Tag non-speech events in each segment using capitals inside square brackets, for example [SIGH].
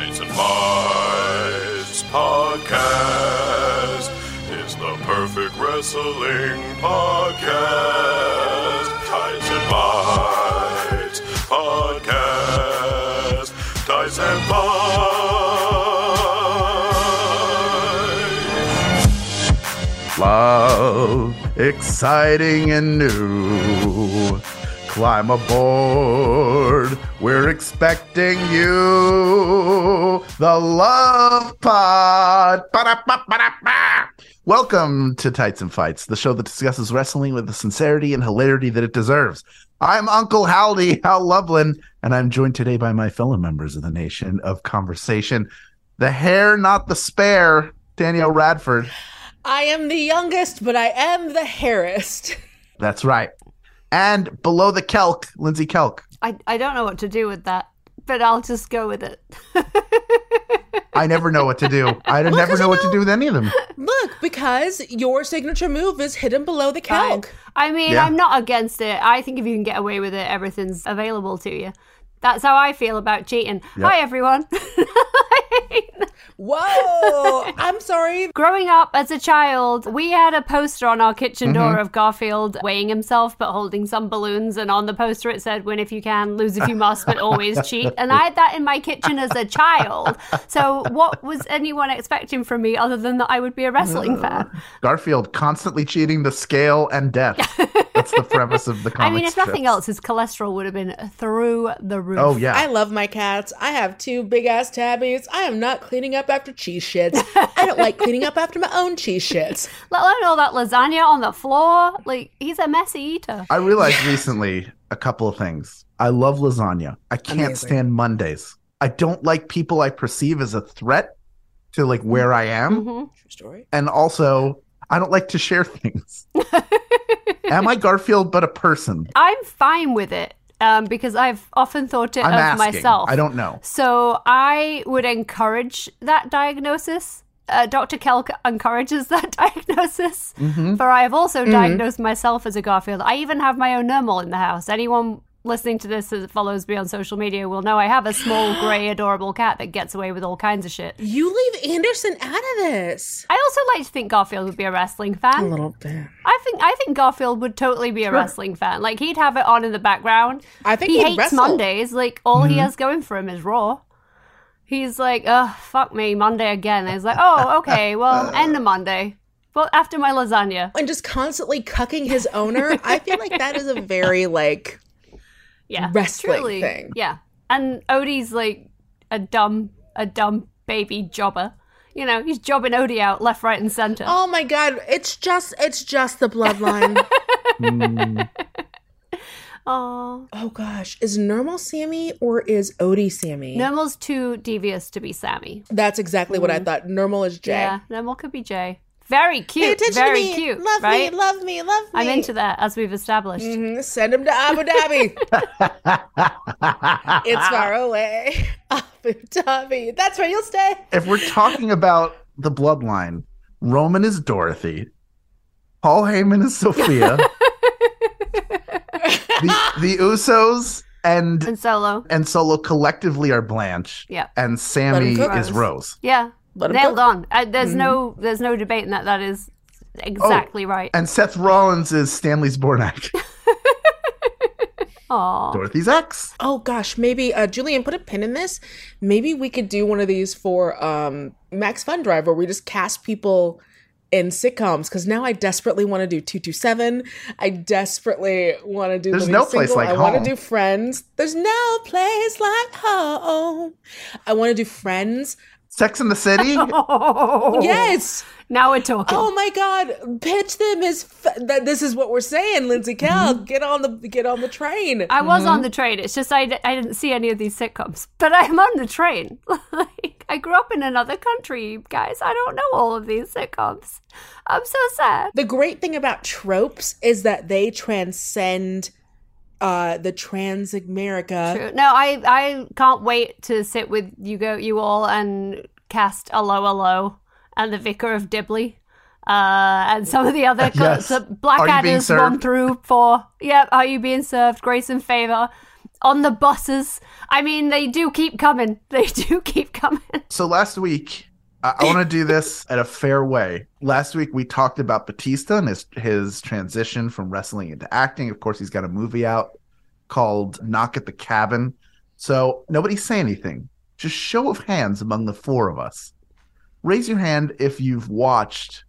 Tights and Fights podcast is the perfect wrestling podcast. Tights and Fights podcast. Tights and Fights. Love, exciting and new. Climb aboard, we're expecting you. The Love Pod. Ba-da-ba-ba-da-ba. Welcome to Tights and Fights, the show that discusses wrestling with the sincerity and hilarity that it deserves. I'm Uncle Howdy, Hal Loveland, and I'm joined today by my fellow members of the Nation of Conversation. The hair, not the spare, Danielle Radford. I am the youngest, but I am the hairest. That's right. And below the kelk, Lindsay Kelk. I, I don't know what to do with that, but I'll just go with it. [LAUGHS] I never know what to do. I never know you what to do with any of them. Look, because your signature move is hidden below the calc. I mean, Yeah. I'm not against it. I think if you can get away with it, everything's available to you. That's how I feel about cheating. Hi, everyone. [LAUGHS] Whoa! I'm sorry. Growing up as a child, we had a poster on our kitchen door Mm-hmm. of Garfield weighing himself but holding some balloons. And on the poster, it said, Win if you can, lose if you must, but always [LAUGHS] cheat. And I had that in my kitchen as a child. So, what was anyone expecting from me other than that I would be a wrestling fan? Garfield constantly cheating the scale and death. [LAUGHS] That's the premise of the comic I mean, if nothing else, his cholesterol would have been through the roof. Oh yeah. I love my cats. I have two big ass tabbies. I am not cleaning up after cheese shits. I don't like cleaning up after my own cheese shits. [LAUGHS] Let alone all that lasagna on the floor. Like, he's a messy eater. I realized recently a couple of things. I love lasagna. I can't Amazing. stand Mondays. I don't like people I perceive as a threat to like where I am. hmm True story. And also, I don't like to share things. [LAUGHS] am I Garfield but a person? I'm fine with it um, because I've often thought it I'm of asking. myself. I don't know. So I would encourage that diagnosis. Uh, Dr. Kelk encourages that [LAUGHS] diagnosis. Mm-hmm. For I have also diagnosed myself as a Garfield. I even have my own normal in the house. Anyone listening to this that follows me on social media will know I have a small, [GASPS] grey, adorable cat that gets away with all kinds of shit. You leave Anderson out of this. I also like to think Garfield would be a wrestling fan. A little bit. I think I think Garfield would totally be a wrestling fan. Like he'd have it on in the background. I think he hates wrestle. Mondays. Like all he mm-hmm. has going for him is Raw. He's like, oh fuck me, Monday again. And he's like, oh okay, well [LAUGHS] end of Monday. Well, after my lasagna, And just constantly cucking his owner. I feel like that is a very [LAUGHS] like yeah, Wrestling truly, thing. yeah. And Odie's like a dumb, a dumb baby jobber. You know, he's jobbing Odie out left, right, and center. Oh my god, it's just it's just the bloodline. [LAUGHS] Mm, Oh, oh gosh, is Normal Sammy or is Odie Sammy? Normal's too devious to be Sammy. That's exactly what I thought. Normal is Jay. Yeah, Normal could be Jay. Very cute. Pay attention very to me. cute. Love right? me, love me, love me. I'm into that, as we've established. Mhm, Send him to Abu Dhabi. [LAUGHS] it's far away. [LAUGHS] Abu Dhabi. That's where you'll stay. if we're talking about the bloodline, Roman is Dorothy, Paul Heyman is Sophia, [LAUGHS] the, the Usos and And Solo. and Solo collectively are Blanche, Yeah. and Sammy is Rose. Yeah. Let 'em Nailed cook. on. Uh, there's no there's no debate in that that is exactly right. And Seth Rollins is Stanley Zbornak, [LAUGHS] Aw. Dorothy's ex. Oh gosh, maybe uh, Julian put a pin in this. Maybe we could do one of these for um, Max Fun Drive where we just cast people in sitcoms because now I desperately want to do 227. I desperately want to do There's Living no place Single. like I want to do Friends. There's no place like home. I want to do Friends. Sex in the City. [LAUGHS] Oh. Yes. Now we're talking. Oh my God! Pitch them as f- that. This is what we're saying, Lindsay Cal. Mm-hmm. Get on the get on the train. I was on the train. It's just I, d- I didn't see any of these sitcoms, but I'm on the train. [LAUGHS] like I grew up in another country, guys. I don't know all of these sitcoms. I'm so sad. the great thing about tropes is that they transcend uh the trans America. True. No, I I can't wait to sit with you go you all and cast Allo Allo and the Vicar of Dibley. Uh, and some of the other [LAUGHS] Yes. the Are Blackadder's one through four. Yep, are you being served? Grace and favor. on the buses. I mean, they do keep coming. [LAUGHS] They do keep coming. So last week, I, I want to do [LAUGHS] this at a fair way. Last week we talked about Batista and his his transition from wrestling into acting. Of course, he's got a movie out called Knock at the Cabin. So nobody say anything. Just show of hands among the four of us. Raise your hand if you've watched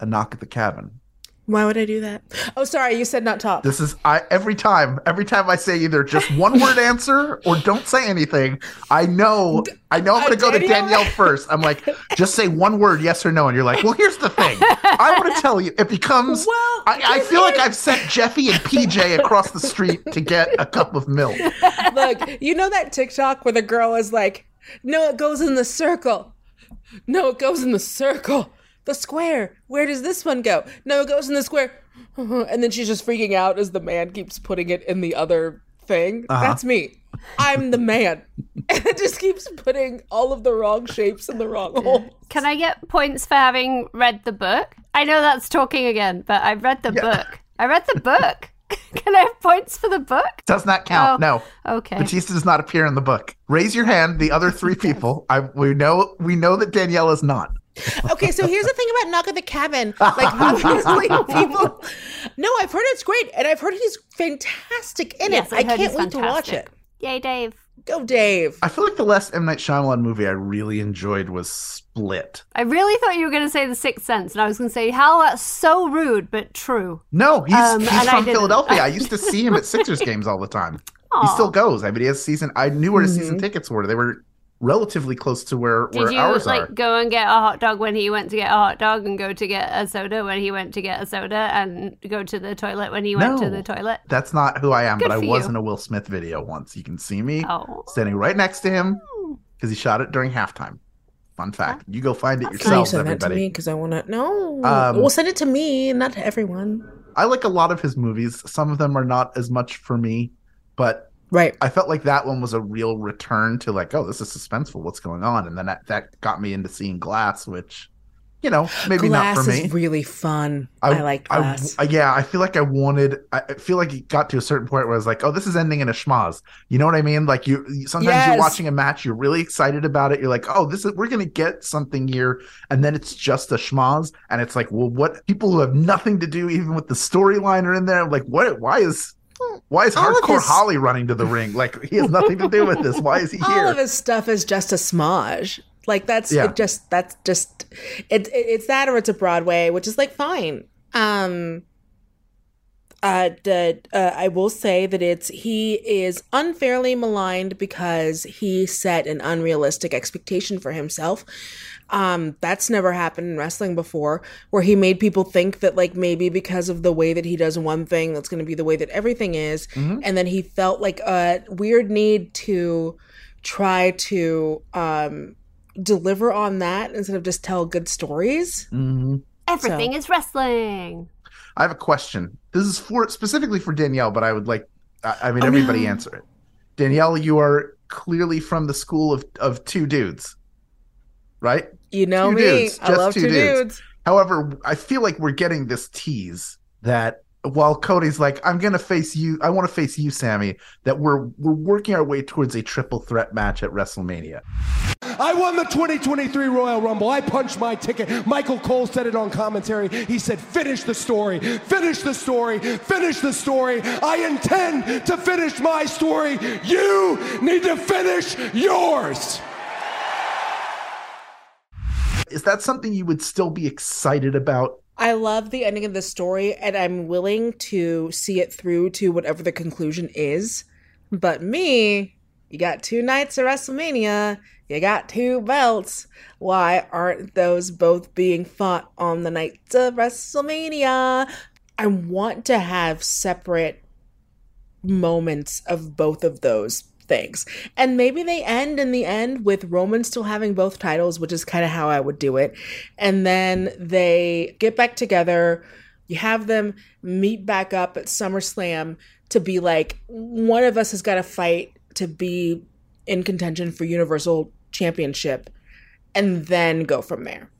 a Knock at the Cabin. Why would I do that? Oh, sorry, you said not top. This is I every time every time I say either just one word [LAUGHS] answer or don't say anything. I know I know I'm going to go to Danielle- Danielle first. I'm like just say one word yes or no and you're like, "Well, here's the thing. I want to [LAUGHS] tell you it becomes Well, I, I feel like I've sent Jeffy and PJ across the street to get a cup of milk. [LAUGHS] Look, you know that TikTok where the girl is like, "No, it goes in the circle. No, it goes in the circle. The square. Where does this one go? No, it goes in the square." [LAUGHS] And then she's just freaking out as the man keeps putting it in the other thing. Uh-huh. That's me. I'm the man. [LAUGHS] And it just keeps putting all of the wrong shapes in the wrong hole. Can I get points for having read the book? I know that's talking again, but I read the book. I read the book. [LAUGHS] Can I have points for the book? Does not count. Oh, no. Okay. Batista does not appear in the book. Raise your hand, the other three people. I we know we know that Danielle is not. Okay, so here's the thing about Knock at the Cabin. Like, obviously, [LAUGHS] people. No, I've heard it's great, and I've heard he's fantastic in Yes, it. I I can't he's wait to watch it. Yay, Dave. Go, Dave. I feel like the last M Night Shyamalan movie I really enjoyed was Split. I really thought you were going to say The Sixth Sense, and I was going to say, how that's so rude, but true. No, he's, Um, he's and I from. Philadelphia. I used to [LAUGHS] see him at Sixers games all the time. He still goes. I mean, he has season. I knew where his season tickets were. They were relatively close to where Did where you ours like are. go and get a hot dog when he went to get a hot dog, and go to get a soda when he went to get a soda, and go to the toilet when he went to the toilet? That's not who I am, Good but I was you. in a Will Smith video once. You can see me Oh, standing right next to him because he shot it during halftime. Fun fact. You go find it That's Can you yourselves, send that to me? everybody. Because I want to. No. Um, well, send it to me, not to everyone. I like a lot of his movies. Some of them are not as much for me, but Right. I felt like that one was a real return to like, oh, this is suspenseful. What's going on? And then that, that got me into seeing Glass, which, you know, maybe Glass not for me. is really fun. I, like Glass. I, yeah, I feel like I wanted. I I feel like it got to a certain point where I was like, "Oh, this is ending in a schmozz." You know what I mean? Like you, sometimes Yes. you're watching a match, you're really excited about it. You're like, "Oh, this is we're gonna get something here," and then it's just a schmozz, and it's like, well, what? People who have nothing to do even with the storyline are in there. Like, what? Why is why is Hardcore his- Holly running to the ring? Like he has nothing to do with this. Why is he [LAUGHS] All here? All of his stuff is just a smudge. Like that's Yeah. it just that's just it, it it's that or it's a Broadway, which is like fine. Um uh, d- uh I will say that it's he is unfairly maligned because he set an unrealistic expectation for himself. Um, that's never happened in wrestling before, where he made people think that like maybe because of the way that he does one thing, that's going to be the way that everything is, and then he felt like a weird need to try to um deliver on that instead of just tell good stories. hmm everything is wrestling. I have a question. This is for specifically for Danielle, but I would like, I, I mean, Oh, everybody no. answer it. Danielle, you are clearly from the school of, of two dudes, right? You know Two me, dudes, I love two two dudes. dudes. However, I feel like we're getting this tease that while Cody's like, I'm gonna face you, I want to face you, Sammy, that we're we're working our way towards a triple threat match at WrestleMania. I won the 2023 Royal Rumble. I punched my ticket. Michael Cole said it on commentary. He said, Finish the story, finish the story, finish the story. I intend to finish my story. You need to finish yours. Is that something you would still be excited about? I love the ending of the story and I'm willing to see it through to whatever the conclusion is. But me, you got two nights of WrestleMania, you got two belts. Why aren't those both being fought on the nights of WrestleMania? I want to have separate moments of both of those things. And maybe they end in the end with Roman still having both titles, which is kind of how I would do it. And then they get back together. You have them meet back up at SummerSlam to be like, one of us has got to fight to be in contention for Universal Championship and then go from there.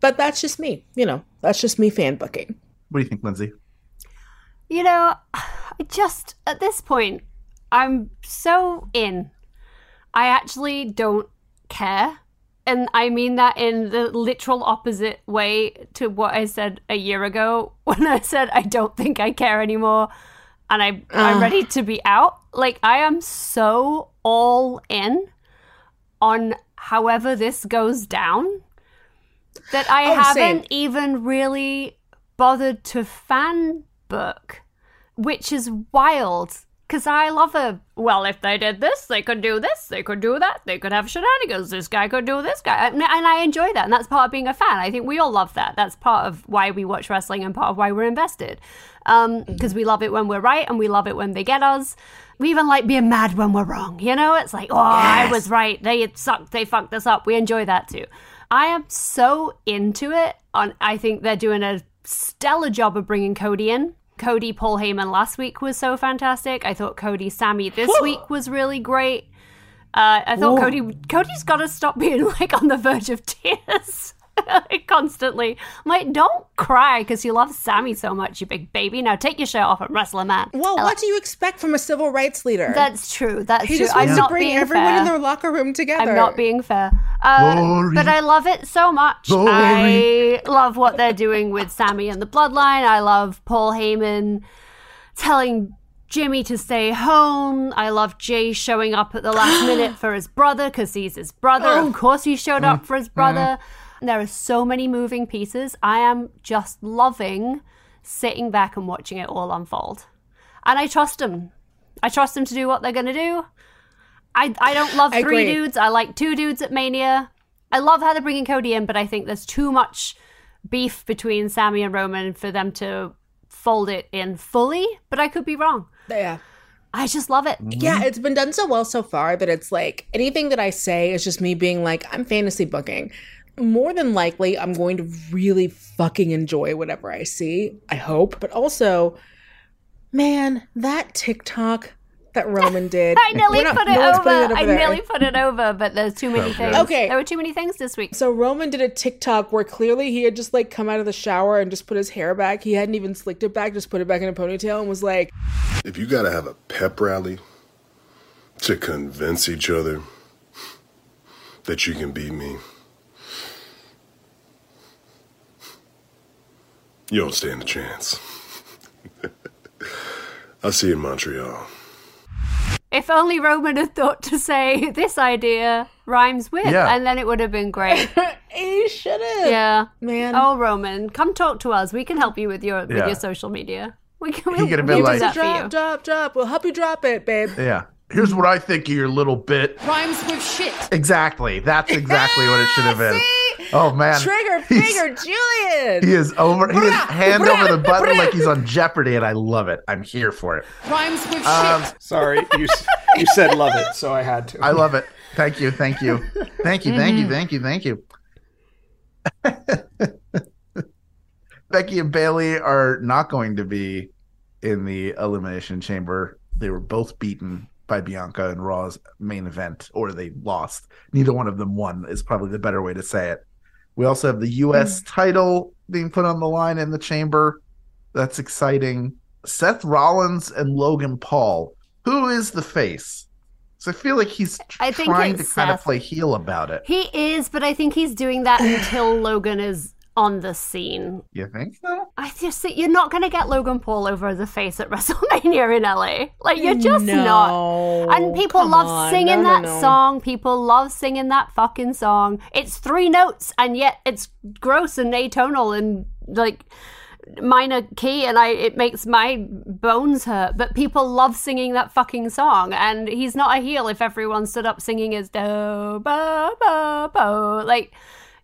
But that's just me, you know, that's just me fan booking. What do you think, Lindsay? You know, I just at this point, I'm so in. I actually don't care. And I mean that in the literal opposite way to what I said a year ago [LAUGHS] when I said I don't think I care anymore and I, I'm ready to be out. Like, I am so all in on however this goes down that I Oh, haven't same. even really bothered to fan book, which is wild. Because I love a well, if they did this, they could do this, they could do that, they could have shenanigans. This guy could do this guy, and, and I enjoy that, and that's part of being a fan. I think we all love that. That's part of why we watch wrestling and part of why we're invested. Um, because we love it when we're right, and we love it when they get us. We even like being mad when we're wrong. You know, it's like, oh, I was right. They sucked. They fucked us up. We enjoy that too. I am so into it. On, I think they're doing a stellar job of bringing Cody in. Cody Paul Heyman last week was so fantastic. I thought Cody Sammy this week was really great. Uh, I thought Cody Cody's got to stop being like on the verge of tears [LAUGHS] [LAUGHS] constantly. I'm like, don't cry because you love Sammy so much, you big baby. Now take your shirt off and wrestle a man. Well, what do you expect from a civil rights leader? That's true. That's he true. just I'm wants not to bring being everyone fair. in their locker room together. I'm not being fair. Uh, but I love it so much. I love what they're doing with Sammy and the Bloodline. I love Paul Heyman telling Jimmy to stay home. I love Jay showing up at the last [GASPS] minute for his brother because he's his brother. Of course, he showed up for his brother. There are so many moving pieces. I am just loving sitting back and watching it all unfold. And I trust them. I trust them to do what they're going to do. I, I don't love I three agree. dudes. I like two dudes at Mania. I love how they're bringing Cody in, but I think there's too much beef between Sammy and Roman for them to fold it in fully. But I could be wrong. Yeah. I just love it. Mm-hmm. Yeah, it's been done so well so far that it's like anything that I say is just me being like, I'm fantasy booking. More than likely, I'm going to really fucking enjoy whatever I see. I hope. But also, man, that TikTok that Roman [LAUGHS] did. I nearly not- put it no over. putting it I there. nearly put it over, but there's too many things. Okay. There were too many things this week. So Roman did a TikTok where clearly he had just like come out of the shower and just put his hair back. He hadn't even slicked it back, just put it back in a ponytail and was like, If you gotta have a pep rally to convince each other that you can beat me, you don't stand a chance. [LAUGHS] I'll see you in Montreal. If only Roman had thought to say this idea rhymes with, Yeah. and then it would have been great. [LAUGHS] he should have. yeah, Man. Oh, Roman, come talk to us. We can help you with your with your social media. We can. He We'll, could have we'll been like- for drop, you. drop, drop. We'll help you drop it, babe. Yeah. Here's what I think of your little bit. Rhymes with shit. Exactly. That's exactly what it should have [LAUGHS] been. See? Oh man. Trigger [LAUGHS] He's- Julian. He is over. He is hand over the button like he's on Jeopardy, and I love it. I'm here for it. Rhymes with Um, shit. Sorry, you you said love it, so I had to. I love it. Thank you. Thank you. Thank you. Thank you. Thank you. Thank you. [LAUGHS] Becky and Bayley are not going to be in the Elimination Chamber. They were both beaten by Bianca in Raw's main event, or they lost. Neither one of them won, is probably the better way to say it. We also have the U.S. Hmm. title being put on the line in the chamber. That's exciting. Seth Rollins and Logan Paul. Who is the face? So I feel like he's I think trying to it's kind of play heel about it. He is, but I think he's doing that [SIGHS] until Logan is on the scene. You think so? I just think you're not going to get Logan Paul over as a face at [LAUGHS] WrestleMania in LA. Like you're just No. not. And people Come love on. singing No, no, that no. song. People love singing that fucking song. It's three notes, and yet it's gross and atonal and like minor key, and I it makes my bones hurt. But people love singing that fucking song, and he's not a heel if everyone stood up singing his do ba ba bo. Like,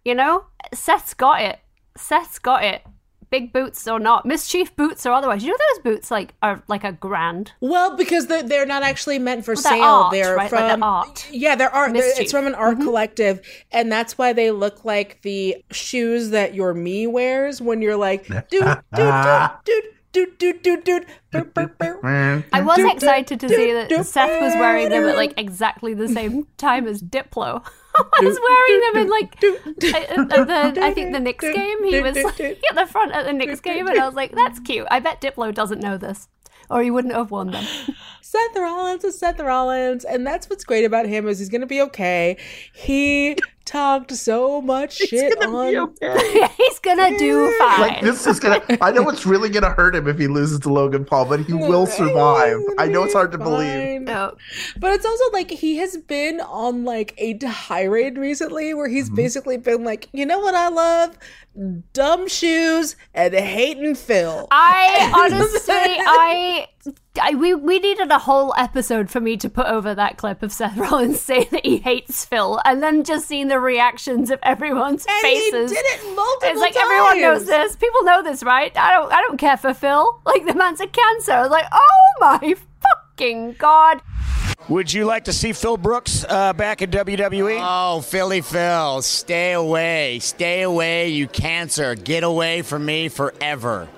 you know, Seth's got it. Seth's got it. Big boots or not, mischief boots or otherwise. You know those boots like are like a grand. Well, because they're, they're not actually meant for well, sale. They're, art, they're right? from like the art. Yeah, they're art. They're, it's from an art mm-hmm. collective, and that's why they look like the shoes that your me wears when you're like [LAUGHS] dude dude dude dude dude, dude, dude. [LAUGHS] I was excited to see that Seth was wearing them at like exactly the same time as Diplo. [LAUGHS] [LAUGHS] I was wearing them in like at- at the, I think the Knicks game. He was like at the front at the Knicks game, and I was like, "That's cute." I bet Diplo doesn't know this, or he wouldn't have worn them. [LAUGHS] Seth Rollins is Seth Rollins, and that's what's great about him is he's gonna be okay. He talked so much shit on. [LAUGHS] He's gonna do fine. Like this is gonna. I know it's really gonna hurt him if he loses to Logan Paul, but he will survive. I know it's hard to believe. Fine. [LAUGHS] No. But it's also like he has been on like a tirade recently where Mm-hmm. he's basically been like, you know what I love? Dumb shoes and hating Phil. I [LAUGHS] honestly, I, I, we we needed a whole episode for me to put over that clip of Seth [LAUGHS] Rollins saying that he hates Phil, and then just seeing the reactions of everyone's and faces. he did it multiple It's like times. everyone knows this. People know this, right? I don't. I don't care for Phil. Like the man's a cancer. I was like, oh my fucking god. Would you like to see Phil Brooks uh, back in WWE? Oh, Philly Phil, stay away. Stay away, you cancer. Get away from me forever.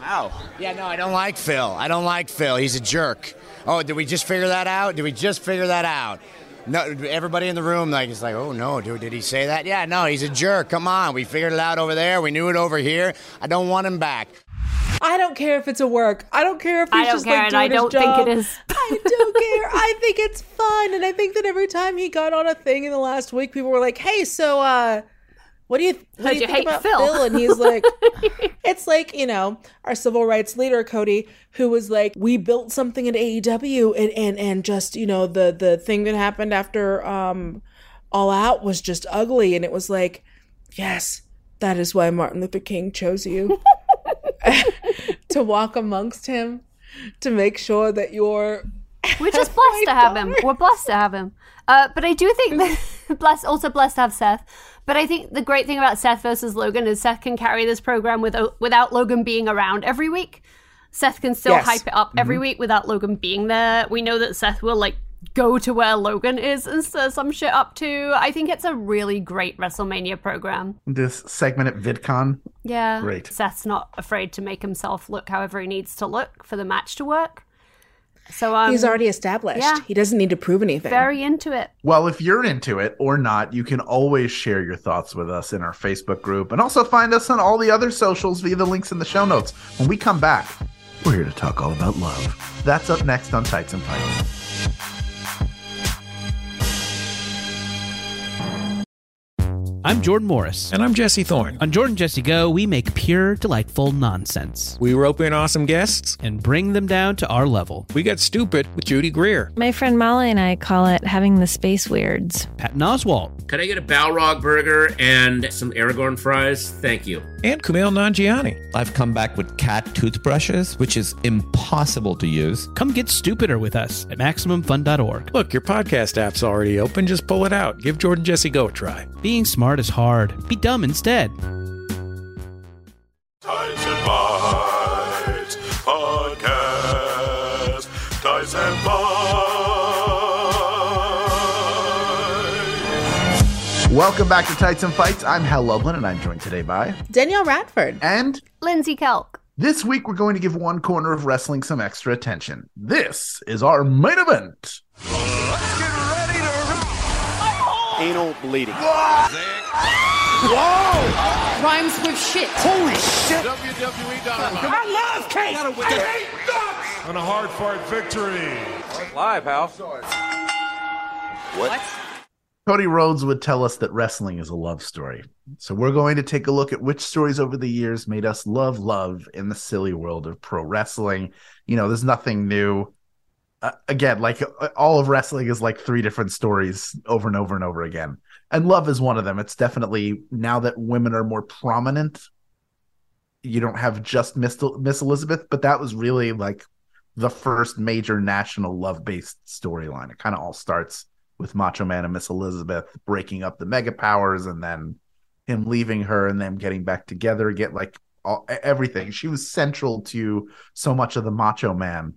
Wow. Yeah, no, I don't like Phil. I don't like Phil. He's a jerk. Oh, did we just figure that out? Did we just figure that out? No, everybody in the room like is like, oh no, dude, did he say that? Yeah, no, he's a jerk. Come on, we figured it out over there. We knew it over here. I don't want him back. I don't care if it's a work. I don't care if he's just care, like doing I his don't think job. it is. [LAUGHS] I don't care. I think it's fun, and I think that every time he got on a thing in the last week, people were like, "Hey, so uh, what do you what do you you think hate about Phil?" Phil?" And he's like, [LAUGHS] "It's like you know our civil rights leader Cody, who was like, we built something at AEW, and and and just you know the the thing that happened after um All Out was just ugly, and it was like, yes, that is why Martin Luther King chose you." [LAUGHS] [LAUGHS] to walk amongst him to make sure that you're We're just blessed to have him. We're blessed to have him. Uh, but I do think that [LAUGHS] [LAUGHS] blessed, also blessed to have Seth. But I think the great thing about Seth versus Logan is Seth can carry this program without without Logan being around every week. Seth can still Yes. hype it up every week without Logan being there. We know that Seth will like go to where Logan is and stir some shit up too. I think it's a really great WrestleMania program. This segment at VidCon. Yeah. Great. Seth's not afraid to make himself look however he needs to look for the match to work. So um, he's already established. yeah. He doesn't need to prove anything. very into it. Well, if you're into it or not, you can always share your thoughts with us in our Facebook group and also find us on all the other socials via the links in the show notes. When we come back, we're here to talk all about love. That's up next on Tights and Fights. I'm Jordan Morris. And I'm Jesse Thorn. On Jordan Jesse Go, we make pure, delightful nonsense We rope in awesome guests. and bring them down to our level. We get stupid with Judy Greer. My friend Molly and I call it having the space weirds. Patton Oswalt, Could I get a Balrog burger and some Aragorn fries? Thank you. And Kumail Nanjiani. I've come back with cat toothbrushes, which is impossible to use. come get stupider with us at MaximumFun.org. Look, your podcast app's already open. Just pull it out. Give Jordan Jesse Go a try. Being smart is hard. Be dumb instead. Tights and Bites Podcast. Tights and Bites. Welcome back to Tights and Fights. I'm Hal Lublin, and I'm joined today by. Danielle Radford. And Lindsay Kelk. this week, we're going to give one corner of wrestling some extra attention. This is our main event. Anal bleeding. Whoa! Rhymes with shit. Holy shit! WWE.com. I love Kate! On a hard fart victory. Live, pal. Cody Rhodes would tell us that wrestling is a love story. So we're going to take a look at which stories over the years made us love love in the silly world of pro wrestling. You know, there's nothing new. Uh, again, like uh, all of wrestling is like three different stories over and over and over again. And love is one of them. It's definitely now that women are more prominent, you don't have just Miss, Miss Elizabeth, but that was really like the first major national love based storyline. It kind of all starts with Macho Man and Miss Elizabeth breaking up the mega powers and then him leaving her and them getting back together, get like all, everything. She was central to so much of the Macho Man.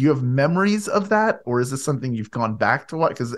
Do you have memories of that, or is this something you've gone back to watch? Because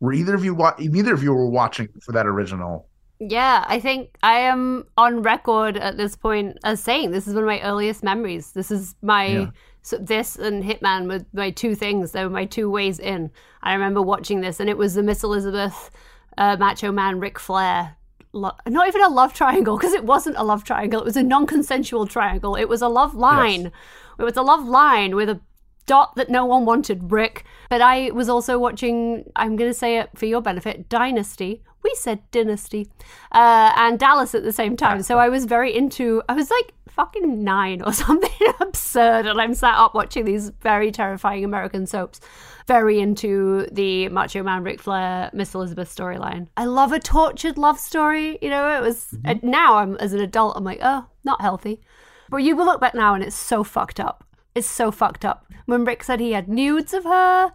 Were either of you wa- neither of you were watching for that original? Yeah, I think I am on record at this point as saying this is one of my earliest memories. This is my Yeah. so this and Hitman were my two things. They were my two ways in. I remember watching this, and it was the Miss Elizabeth, uh, Macho Man, Ric Flair. Lo- not even a love triangle because it wasn't a love triangle. It was a non-consensual triangle. It was a love line. It was a love line with a dot that no one wanted, Ric. But I was also watching, I'm going to say it for your benefit, Dynasty. We said Dynasty. Uh, and Dallas at the same time. So I was very into, I was like fucking nine or [LAUGHS] something absurd. And I'm sat up watching these very terrifying American soaps. Very into the Macho Man Ric Flair Miss Elizabeth storyline. I love a tortured love story. You know, it was uh, now I'm as an adult, I'm like, oh, not healthy. But you will look back now and it's so fucked up. It's so fucked up. When Ric said he had nudes of her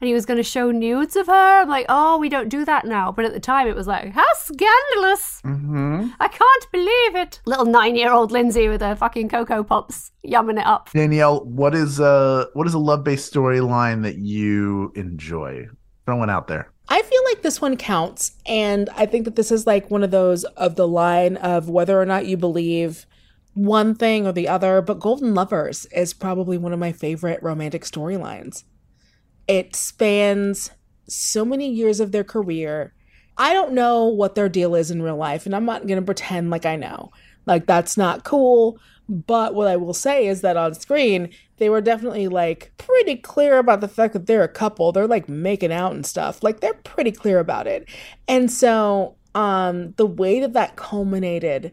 and he was going to show nudes of her, I'm like, oh, we don't do that now. But at the time, it was like, how scandalous. Mm-hmm. I can't believe it. Little nine year old Lindsay with her fucking Cocoa Pops yumming it up. Danielle, what is a what is a love based storyline that you enjoy? Throw one out there. I feel like this one counts. And I think that this is like one of those of the line of whether or not you believe one thing or the other. But Golden Lovers is probably one of my favorite romantic storylines. It spans so many years of their career. I don't know what their deal is in real life, and I'm not going to pretend like I know. Like, that's not cool. But what I will say is that on screen, they were definitely like pretty clear about the fact that they're a couple. They're like making out and stuff. Like, they're pretty clear about it. And so, um, the way that that culminated.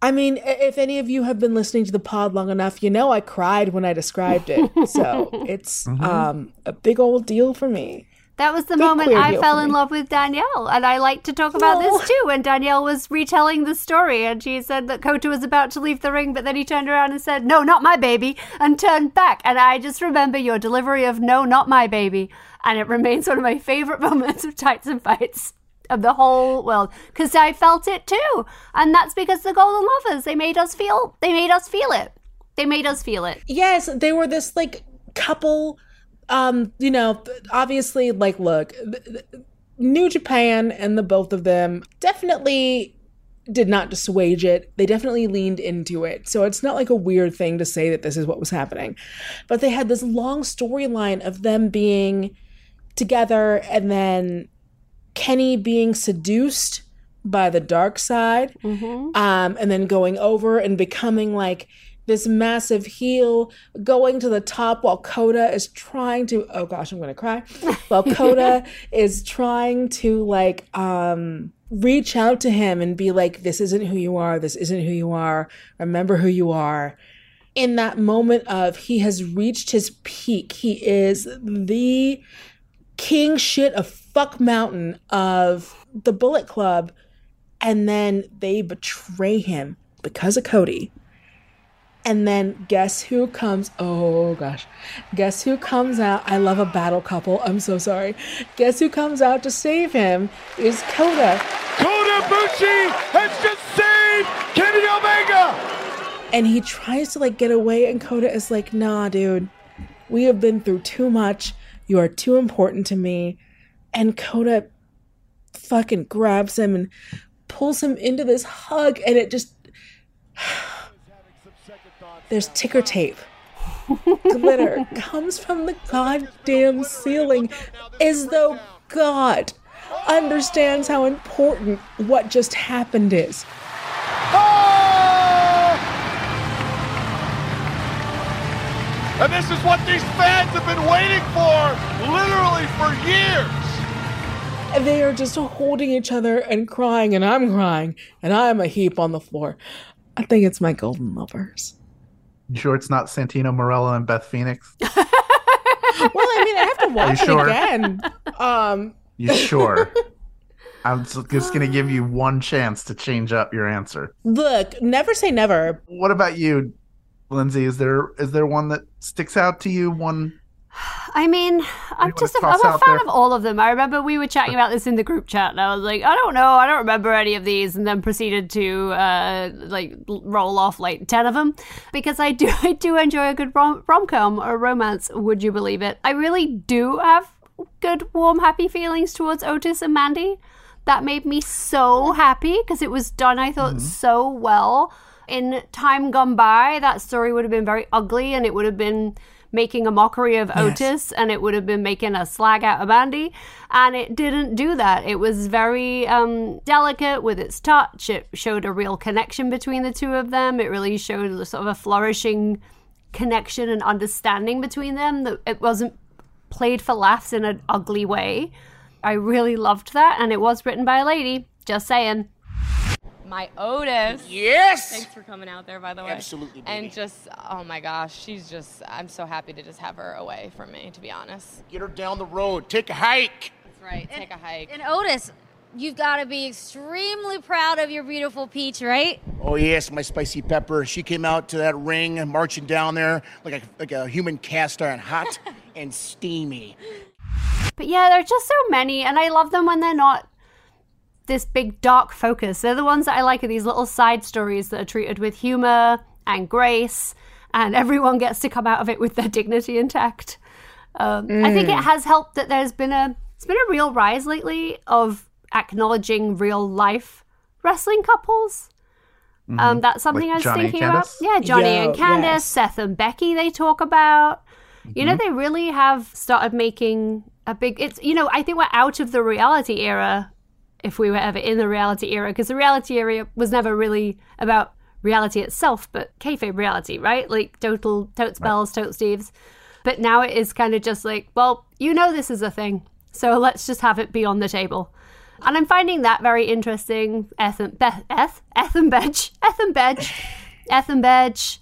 I mean, if any of you have been listening to the pod long enough, you know I cried when I described it. So [LAUGHS] it's um, a big old deal for me. That was the Big moment I fell in me. love with Danielle. And I like to talk about No. this too. When Danielle was retelling the story and she said that Kota was about to leave the ring, but then he turned around and said, No, not my baby, and turned back. And I just remember your delivery of No, not my baby. And it [LAUGHS] remains one of my favorite [LAUGHS] moments of Tights and Fights of the whole world because I felt it too. And that's because the Golden Lovers, they made us feel, they made us feel it. They made us feel it. Yes, they were this like couple. Um, you know, obviously, like, look, New Japan and the both of them definitely did not dissuage it. They definitely leaned into it. So it's not like a weird thing to say that this is what was happening. But they had this long storyline of them being together and then Kenny being seduced by the dark side, um, and then going over and becoming like this massive heel, going to the top while Kota is trying to. Oh gosh, I'm gonna cry. [LAUGHS] While Kota is trying to like um, reach out to him and be like, "This isn't who you are. This isn't who you are. Remember who you are." in that moment of he has reached his peak. He is the king shit of fuck mountain of the Bullet Club, and then they betray him because of Cody. And then guess who comes? Oh gosh. Guess who comes out? I love a battle couple. I'm so sorry. Guess who comes out to save him is Coda. Kota Ibushi has just saved Kenny Omega. and he tries to like get away and Kota is like, "Nah, dude. We have been through too much. You are too important to me." And Kota fucking grabs him and pulls him into this hug and it just [SIGHS] There's ticker tape. [LAUGHS] Glitter comes from the goddamn ceiling as though God understands how important what just happened is. Ah! And this is what these fans have been waiting for, literally for years. And they are just holding each other and crying, and I'm crying, and I'm a heap on the floor. I think it's my golden lovers. You sure it's not Santino Marella and Beth Phoenix? [LAUGHS] Well, I mean, I have to watch sure? it again. Um, You sure? [LAUGHS] I'm just just gonna give you one chance to change up your answer. look, never say never. What about you, Lindsay? Is there is there one that sticks out to you? One I mean, I'm just a, I'm a fan there? of all of them. I remember we were chatting about this in the group chat, and I was like, I don't know, I don't remember any of these, and then proceeded to uh, like roll off like ten of them because I do [LAUGHS] I do enjoy a good rom com or romance. Would you believe it? I really do have good, warm, happy feelings towards Otis and Mandy. That made me so happy because it was done, I thought, so well. In time gone by, that story would have been very ugly and it would have been making a mockery of Otis and it would have been making a slag out of Mandy. And it didn't do that. It was very um, delicate with its touch. It showed a real connection between the two of them. It really showed a sort of a flourishing connection and understanding between them. That it wasn't played for laughs in an ugly way. I really loved that, and it was written by a lady. Just saying. My Otis. Yes! Thanks for coming out there, by the way. Absolutely, baby. And just, oh my gosh, she's just, I'm so happy to just have her away from me, to be honest. Get her down the road. Take a hike. That's right, take a hike. And Otis, you've got to be extremely proud of your beautiful peach, right? Oh yes, my spicy pepper. She came out to that ring, marching down there like a like a human cast iron, hot [LAUGHS] and steamy. But yeah, there are just so many, and I love them when they're not this big dark focus. They're the ones that I like are these little side stories that are treated with humor and grace, and everyone gets to come out of it with their dignity intact. Um, I think it Mm. has helped that there's been a it's been a real rise lately of acknowledging real life wrestling couples. Um, Mhm. that's something Like I was Johnny thinking about. Yeah, Johnny Yo, and Candice, yes. Seth and Becky, they talk about. You know, they really have started making a big. It's you know, I think we're out of the reality era, if we were ever in the reality era, because the reality era was never really about reality itself, but kayfabe reality, right? Like total totes bells, totes Steves. But now it is kind of just like, well, you know, this is a thing, so let's just have it be on the table. And I'm finding that very interesting. Ethan, Beth, Eth, Ethan Bedge, [LAUGHS] Ethan Bedge, Ethan Bedge,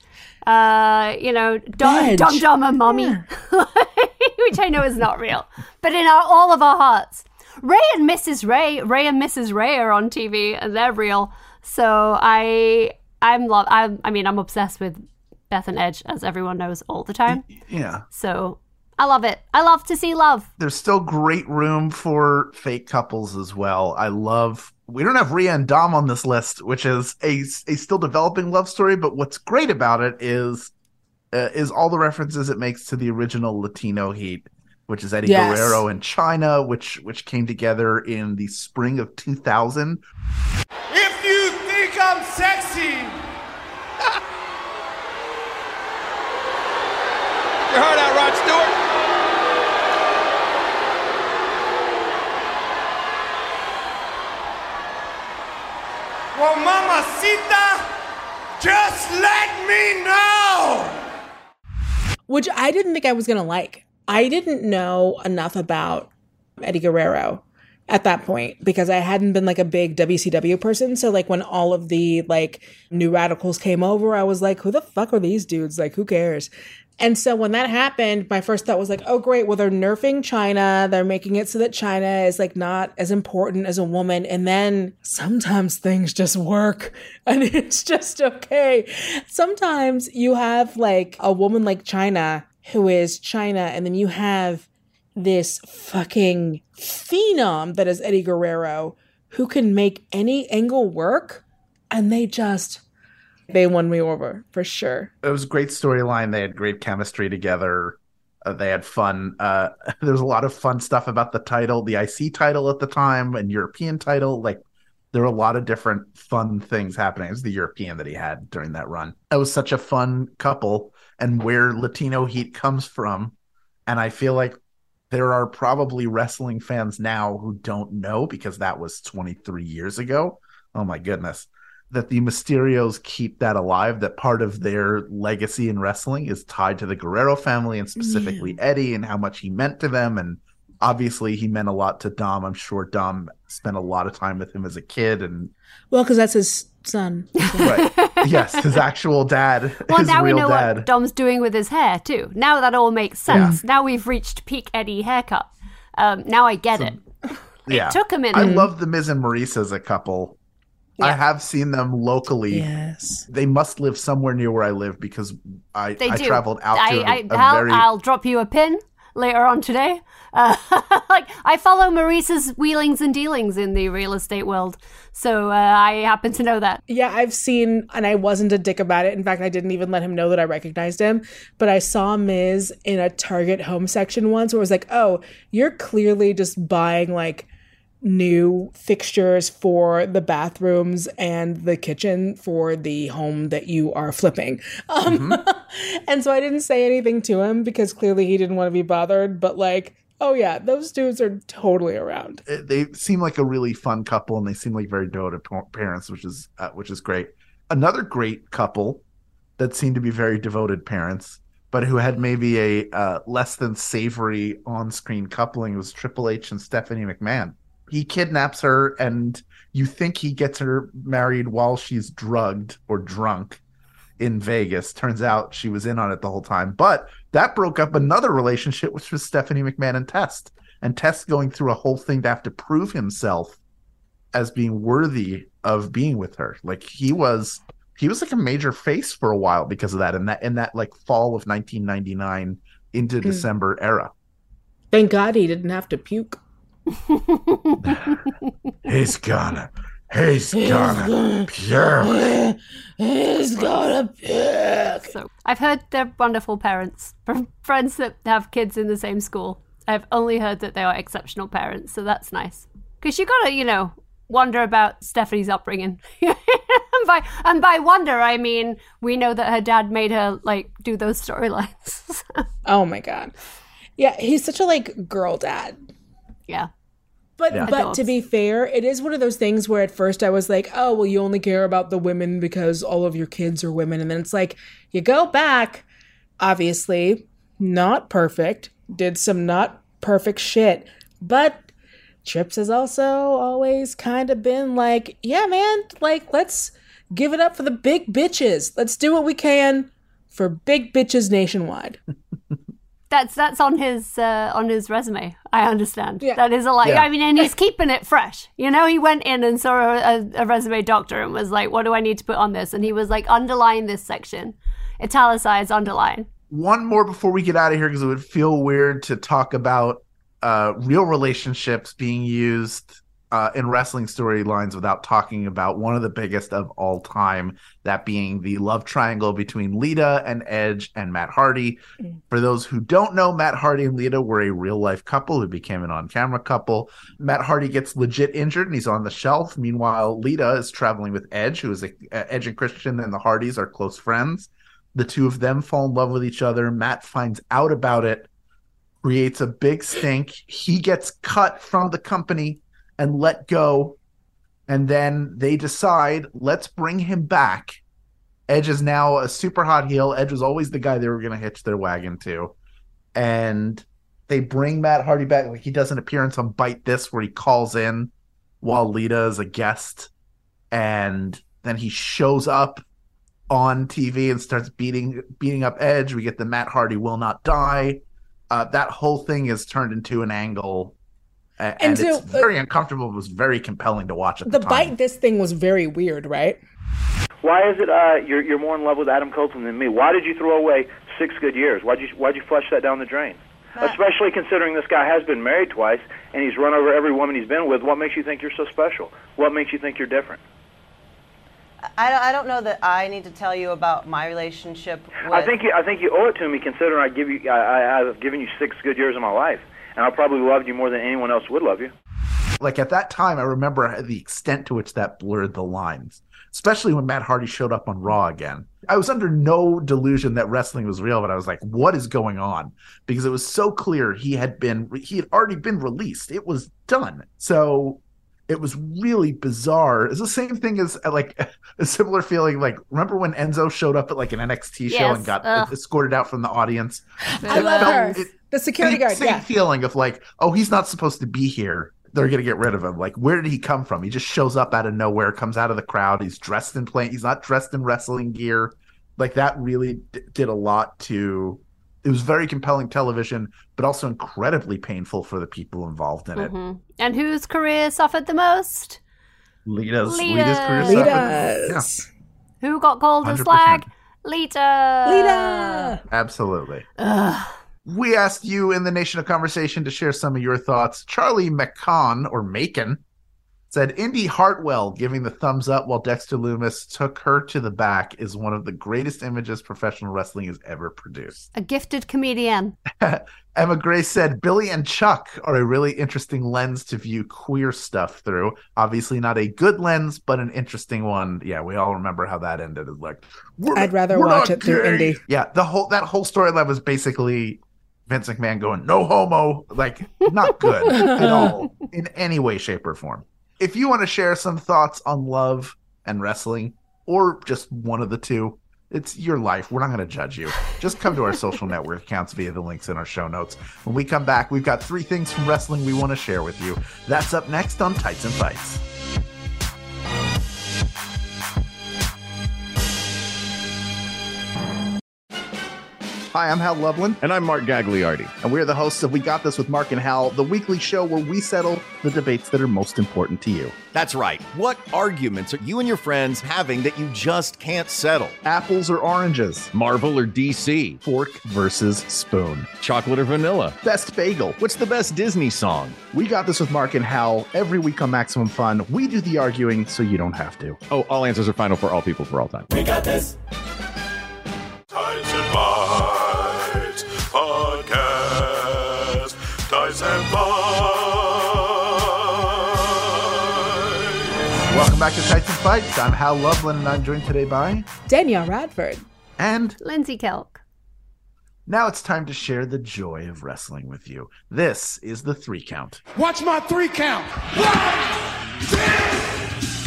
uh, you know, Dom. Dom Dom and Mommy, [LAUGHS] which I know is not real, but in our, all of our hearts. Ray and Mrs. Ray, Ray and Mrs. Ray are on TV and they're real. So I, I'm love. I'm, I mean, I'm obsessed with Beth and Edge, as everyone knows, all the time. Yeah. So I love it. I love to see love. There's still great room for fake couples as well. I love. We don't have Rhea and Dom on this list, which is a, a still developing love story. But what's great about it is uh, is all the references it makes to the original Latino Heat, which is Eddie Yes. Guerrero and Chyna, which which came together in the spring of 2000. If you think I'm sexy, [LAUGHS] Your heart out, Rod Stewart. well, mamacita, just let me know. which I didn't think I was gonna like. I didn't know enough about Eddie Guerrero at that point because I hadn't been like a big WCW person. So like when all of the like new radicals came over, I was like, who the fuck are these dudes? Like, who cares? And so when that happened, my first thought was like, oh great, well they're nerfing Chyna. They're making it so that Chyna is like not as important as a woman. And then sometimes things just work [LAUGHS] and it's just okay. Sometimes you have like a woman like Chyna who is Chyna, and then you have this fucking phenom that is Eddie Guerrero who can make any angle work. And they just they won me over for sure. it was a great storyline. They had great chemistry together. Uh, they had fun. Uh, [LAUGHS] there's a lot of fun stuff about the title, the IC title at the time, and European title. Like there were a lot of different fun things happening. It was the European that he had during that run. It was such a fun couple, and where Latino Heat comes from. And I feel like there are probably wrestling fans now who don't know because that was 23 years ago. Oh my goodness that the Mysterios keep that alive, that part of their legacy in wrestling is tied to the Guerrero family and specifically mm. Eddie and how much he meant to them. And obviously, he meant a lot to Dom. I'm sure Dom spent a lot of time with him as a kid. And Well, because that's his son. [LAUGHS] right. yes, his actual dad, [LAUGHS] Well, his now we know dad. what Dom's doing with his hair too. Now that all makes sense. Now we've reached peak Eddie haircut. Um, now I get it. [LAUGHS] yeah. took a minute. I love the Miz and Maryse as a couple. I have seen them locally. Yes. They must live somewhere near where I live because I, They I do. traveled out I, to a I, a I'll, very I'll drop you a pin. Later on today. Uh, [LAUGHS] like I follow Maryse's wheelings and dealings in the real estate world, so uh, I happen to know that. Yeah, I've seen, and I wasn't a dick about it. In fact, I didn't even let him know that I recognized him. But I saw Miz in a Target home section once where it was like, oh, you're clearly just buying like new fixtures for the bathrooms and the kitchen for the home that you are flipping. [LAUGHS] Um, and so I didn't say anything to him because clearly he didn't want to be bothered. But like, oh yeah, those dudes are totally around. They seem like a really fun couple, and they seem like very devoted parents, which is uh, which is great. Another great couple that seemed to be very devoted parents, but who had maybe a uh, less than savory on-screen coupling was Triple H and Stephanie McMahon. He kidnaps her, and you think he gets her married while she's drugged or drunk in Vegas. Turns out she was in on it the whole time. But that broke up another relationship, which was Stephanie McMahon and Test. And Test going through a whole thing to have to prove himself as being worthy of being with her. Like he was he was like a major face for a while because of that in that in that like fall of 1999 into Hmm. December era. Thank God he didn't have to puke. He's gonna he's gonna puke. He's gonna puke. So I've heard they're wonderful parents from friends that have kids in the same school. I've only heard that they are exceptional parents, so that's nice. Because you gotta, you know, wonder about Stephanie's upbringing. [LAUGHS] and by and by wonder, I mean we know that her dad made her like do those storylines. [LAUGHS] Oh my god. Yeah, he's such a like girl dad. yeah. But Yeah. but Adults. to be fair, it is one of those things where at first I was like, "Oh, well you only care about the women because all of your kids are women." And then it's like you go back, obviously, not perfect, did some not perfect shit. But Trips has also always kind of been like, "Yeah, man, like let's give it up for the big bitches. Let's do what we can for big bitches nationwide." [LAUGHS] That's that's on his uh, on his resume. I understand. Yeah. That is a lot. Yeah. I mean, and he's keeping it fresh. You know, he went in and saw a, a resume doctor and was like, "What do I need to put on this?" And he was like, "Underline this section, italicize, underline." one more before we get out of here because it would feel weird to talk about uh, real relationships being used uh, in wrestling storylines without talking about one of the biggest of all time, that being the love triangle between Lita and Edge and Matt Hardy. For those who don't know, Matt Hardy and Lita were a real life couple who became an on camera couple. Matt Hardy gets legit injured and he's on the shelf. Meanwhile, Lita is traveling with Edge, who is a, uh, Edge and Christian and the Hardys are close friends. The two of them fall in love with each other. Matt finds out about it, creates a big stink. He gets cut from the company and let go. And then they decide, let's bring him back. Edge is now a super hot heel. Edge was always the guy they were going to hitch their wagon to. And they bring Matt Hardy back. Like he does an appearance on Byte This where he calls in while Lita is a guest. And then he shows up on TV and starts beating beating up Edge. We get the Matt Hardy will not die. Uh, that whole thing is turned into an angle, and, And so, it's very uncomfortable. It was very compelling to watch at the, The time. bite this thing was very weird, right? Why is it uh, you're you're more in love with Adam Copeland than me? Why did you throw away six good years? Why'd you why'd you flush that down the drain? Especially considering this guy has been married twice and he's run over every woman he's been with. What makes you think you're so special? What makes you think you're different? I don't, I don't know that I need to tell you about my relationship with. I think you, I think you owe it to me, considering I give you I, I, I've given you six good years of my life, and I probably loved you more than anyone else would love you. like at that time, I remember the extent to which that blurred the lines, especially when Matt Hardy showed up on Raw again. I was under no delusion that wrestling was real, but I was like, what is going on? Because it was so clear he had been, he had already been released. It was done. So it was really bizarre. It's the same thing as uh, like [LAUGHS] a similar feeling. Like, remember when Enzo showed up at like an NXT show Yes, and got ugh. escorted out from the audience? I It love felt- her. it- the security guard. same Yeah. feeling of like, oh, he's not supposed to be here. They're gonna get rid of him. Like, where did he come from? He just shows up out of nowhere, comes out of the crowd. He's dressed in plain. He's not dressed in wrestling gear. Like that really d- did a lot to. It was very compelling television, but also incredibly painful for the people involved in it. Mhm. And whose career suffered the most? Lita's Lita. Lita's career Lita's. suffered. Who got called a 100%. slag? Lita. Lita. Absolutely. Ugh. We asked you in the Nation of Conversation to share some of your thoughts. Charlie McCon or Macon said Indy Hartwell giving the thumbs up while Dexter Lumis took her to the back is one of the greatest images professional wrestling has ever produced. A gifted comedian. [LAUGHS] Emma Grace said Billy and Chuck are a really interesting lens to view queer stuff through. Obviously, not a good lens, but an interesting one. Yeah, we all remember how that ended. It's like we're- I'd rather we're watch not it through. Indy. Yeah, the whole that whole storyline was basically Vince McMahon going no homo, like not good [LAUGHS] at all in any way, shape, or form. If you want to share some thoughts on love and wrestling, or just one of the two, it's your life. We're not going to judge you. Just come to our social [LAUGHS] network accounts via the links in our show notes. When we come back, we've got three things from wrestling we want to share with you. That's up next on Tights and Fights. Hi, I'm Hal Lublin. And I'm Mark Gagliardi. And we're the hosts of We Got This with Mark and Hal, the weekly show where we settle the debates that are most important to you. That's right. What arguments are you and your friends having that you just can't settle? Apples or oranges? Marvel or DC? Fork versus spoon? Chocolate or vanilla? Best bagel? What's the best Disney song? We Got This with Mark and Hal every week on Maximum Fun. We do the arguing so you don't have to. Oh, all answers are final for all people for all time. We got this. Welcome back to Tights and Fights. I'm Hal Lublin, and I'm joined today by Danielle Radford. and Lindsay Kelk. now it's time to share the joy of wrestling with you. This is the three count. Watch my three count. One, two,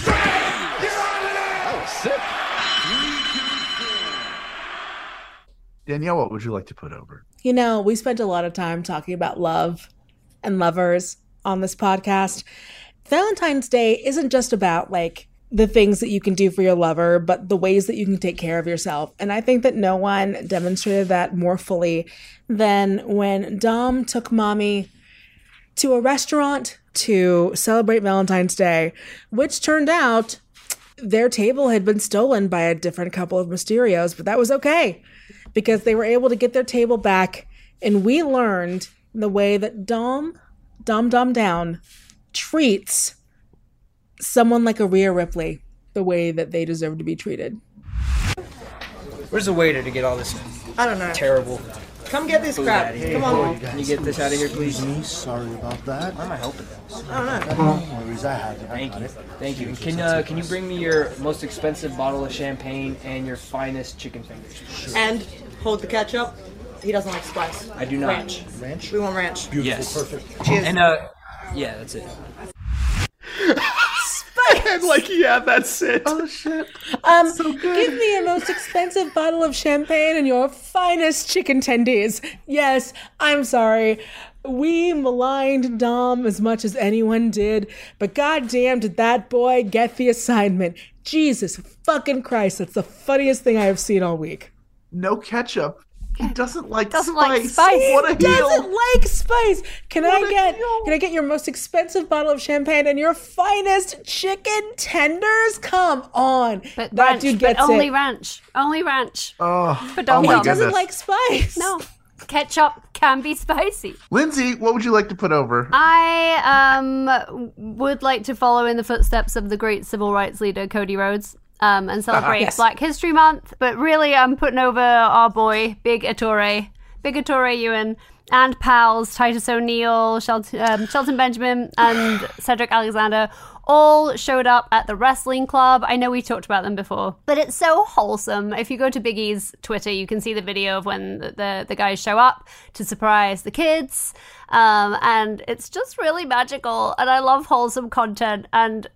three. Get on it! That was sick. Danielle, what would you like to put over? You know, we spent a lot of time talking about love and lovers on this podcast. Valentine's Day isn't just about like the things that you can do for your lover, but the ways that you can take care of yourself. And I think that no one demonstrated that more fully than when Dom took mommy to a restaurant to celebrate Valentine's Day, which turned out their table had been stolen by a different couple of Mysterios, but that was okay because they were able to get their table back. And we learned the way that Dom, Dom Dom Down, treats someone like a Rhea Ripley the way that they deserve to be treated. Where's the waiter to get all this I don't know. terrible Come get this crap. out? Come on. Can you get this out of here, please? Me, sorry about that. Why am I helping this? I don't know. No worries, I have it. Thank you. Thank you. And Can uh, can you bring me your most expensive bottle of champagne and your finest chicken fingers? And hold the ketchup. He doesn't like spice. I do not. Ranch. Ranch? We want ranch. Yes. Perfect. Cheers. And uh, yeah, that's it. [LAUGHS] Spice! like, yeah, that's it. Oh shit! Um, give me your most expensive bottle of champagne and your finest chicken tendies. Yes, I'm sorry. We maligned Dom as much as anyone did, but goddamn did that boy get the assignment. Jesus fucking Christ, that's the funniest thing I have seen all week. No ketchup. He doesn't like Doesn't spice. like spice. What a He doesn't heel! like spice. Can I What a get heel. can I get your most expensive bottle of champagne and your finest chicken tenders? Come on. But that ranch, dude but gets only it. ranch. Only ranch. Oh, For oh Dom my Dom. He doesn't like spice. No. Ketchup can be spicy. Lindsay, what would you like to put over? I um would like to follow in the footsteps of the great civil rights leader Cody Rhodes um, and celebrate Yes. Black History Month. But really, I'm putting over our boy Big Ettore, Big Ettore Ewen, and pals Titus O'Neil, Shelton, um, Shelton Benjamin, and [SIGHS] Cedric Alexander. All showed up at the wrestling club. I know we talked about them before, but it's so wholesome. If you go to Biggie's Twitter, you can see the video of when the, the, the guys show up to surprise the kids. Um, and it's just really magical. And I love wholesome content. And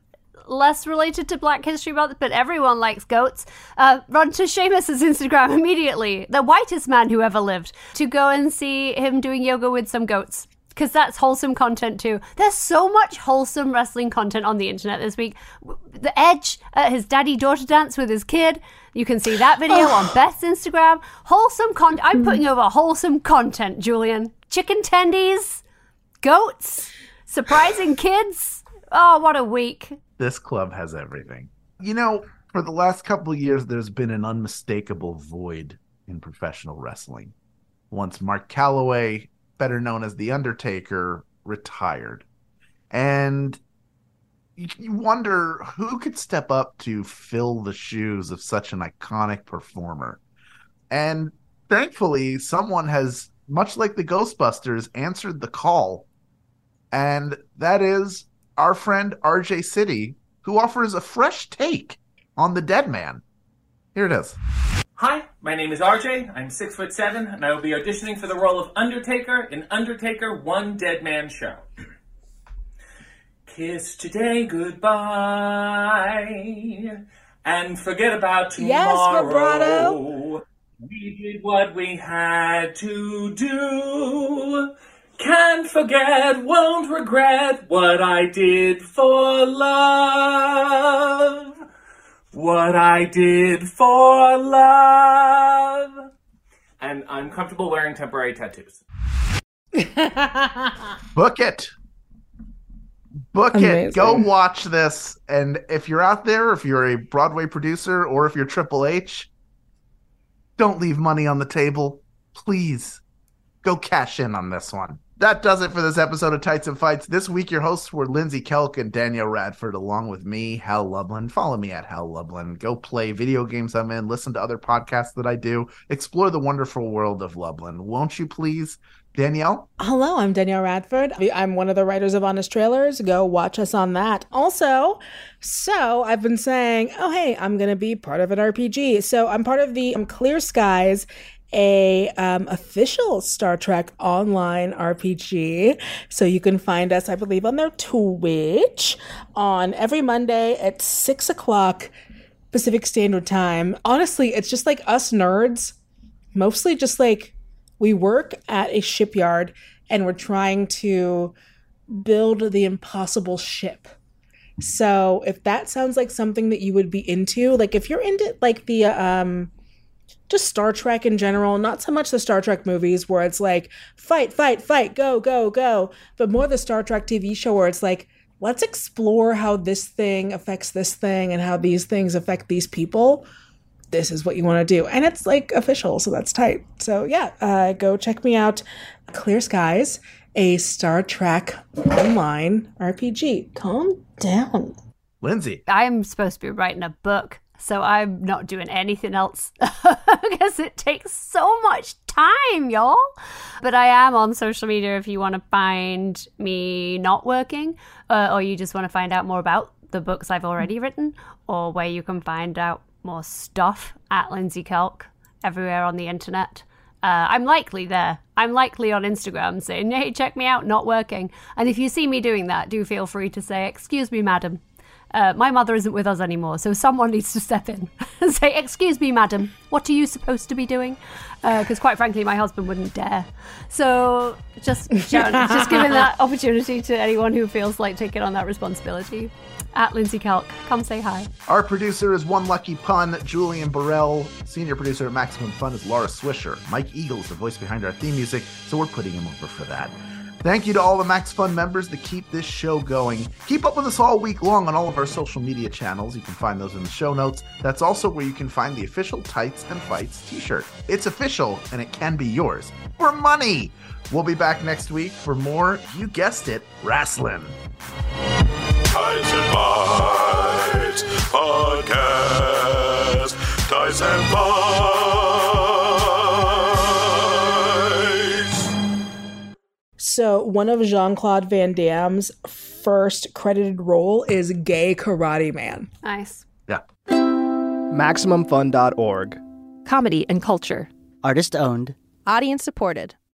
less related to Black History Month, but everyone likes goats. Uh, run to Sheamus's Instagram [LAUGHS] immediately, the whitest man who ever lived, to go and see him doing yoga with some goats. Because that's wholesome content too. There's so much wholesome wrestling content on the internet this week. The Edge at his daddy daughter dance with his kid. You can see that video on [SIGHS] Beth's Instagram. Wholesome content. I'm putting over wholesome content, Julian. Chicken tendies, goats, surprising kids. Oh, what a week. This club has everything. You know, for the last couple of years, there's been an unmistakable void in professional wrestling. once Mark Calaway, better known as The Undertaker, retired. And you, you wonder who could step up to fill the shoes of such an iconic performer. And thankfully, someone has, much like the Ghostbusters, answered the call. And that is our friend RJ City, who offers a fresh take on the dead man. Here it is. Hi, my name is RJ. I'm six foot seven, and I will be auditioning for the role of Undertaker in Undertaker One Dead Man Show. Kiss today goodbye, and forget about Yes, tomorrow. vibrato. We did what we had to do. Can't forget, won't regret what I did for love. What I did for love. And I'm comfortable wearing temporary tattoos. [LAUGHS] Book it. Book it. Go watch this. And if you're out there, if you're a Broadway producer or if you're Triple H, don't leave money on the table. Please go cash in on this one. That does it for this episode of Tights and Fights. This week, your hosts were Lindsay Kelk and Danielle Radford, along with me, Hal Lublin. Follow me at Hal Lublin. Go play video games I'm in, listen to other podcasts that I do, explore the wonderful world of Lublin. Won't you please? Danielle? Hello, I'm Danielle Radford. I'm one of the writers of Honest Trailers. Go watch us on that. Also, so I've been saying, oh, hey, I'm going to be part of an RPG. So I'm part of the um, Clear Skies, a um, official Star Trek online RPG. So you can find us, I believe, on their Twitch on every Monday at six o'clock Pacific Standard Time. Honestly, it's just like us nerds, mostly just like we work at a shipyard and we're trying to build the impossible ship. So if that sounds like something that you would be into, like if you're into like the um just Star Trek in general, not so much the Star Trek movies where it's like fight, fight, fight, go, go, go, but more the Star Trek TV show where it's like let's explore how this thing affects this thing and how these things affect these people. This is what you want to do. And it's like official, so that's tight. So yeah, uh, go check me out. Clear Skies, a Star Trek online RPG. Calm down. Lindsay. I'm supposed to be writing a book, so I'm not doing anything else [LAUGHS] because it takes so much time, y'all. But I am on social media if you want to find me not working, uh, or you just want to find out more about the books I've already written, or where you can find out more stuff at Lindsay Kelk everywhere on the internet. Uh, I'm likely there. I'm likely on Instagram saying, hey, check me out, not working. And if you see me doing that, do feel free to say, excuse me, madam. Uh, my mother isn't with us anymore, so someone needs to step in [LAUGHS] and say, Excuse me, madam, what are you supposed to be doing? Because, quite frankly, my husband wouldn't dare. So, just, [LAUGHS] just giving that opportunity to anyone who feels like taking on that responsibility. At Lindsay Kelk, come say hi. Our producer is One Lucky Pun, Julian Burrell. Senior producer at Maximum Fun is Laura Swisher. Mike Eagle is the voice behind our theme music, so we're putting him over for that. Thank you to all the Max Fun members that keep this show going. Keep up with us all week long on all of our social media channels. You can find those in the show notes. That's also where you can find the official Tights and Fights t shirt. It's official and it can be yours for money. We'll be back next week for more, you guessed it, wrestling. Tights and Fights Podcast. Tights and Fights. So, one of Jean Claude Van Damme's first credited role is Gay Karate Man. Nice. Yeah. MaximumFun.org. Comedy and culture. Artist owned. Audience supported.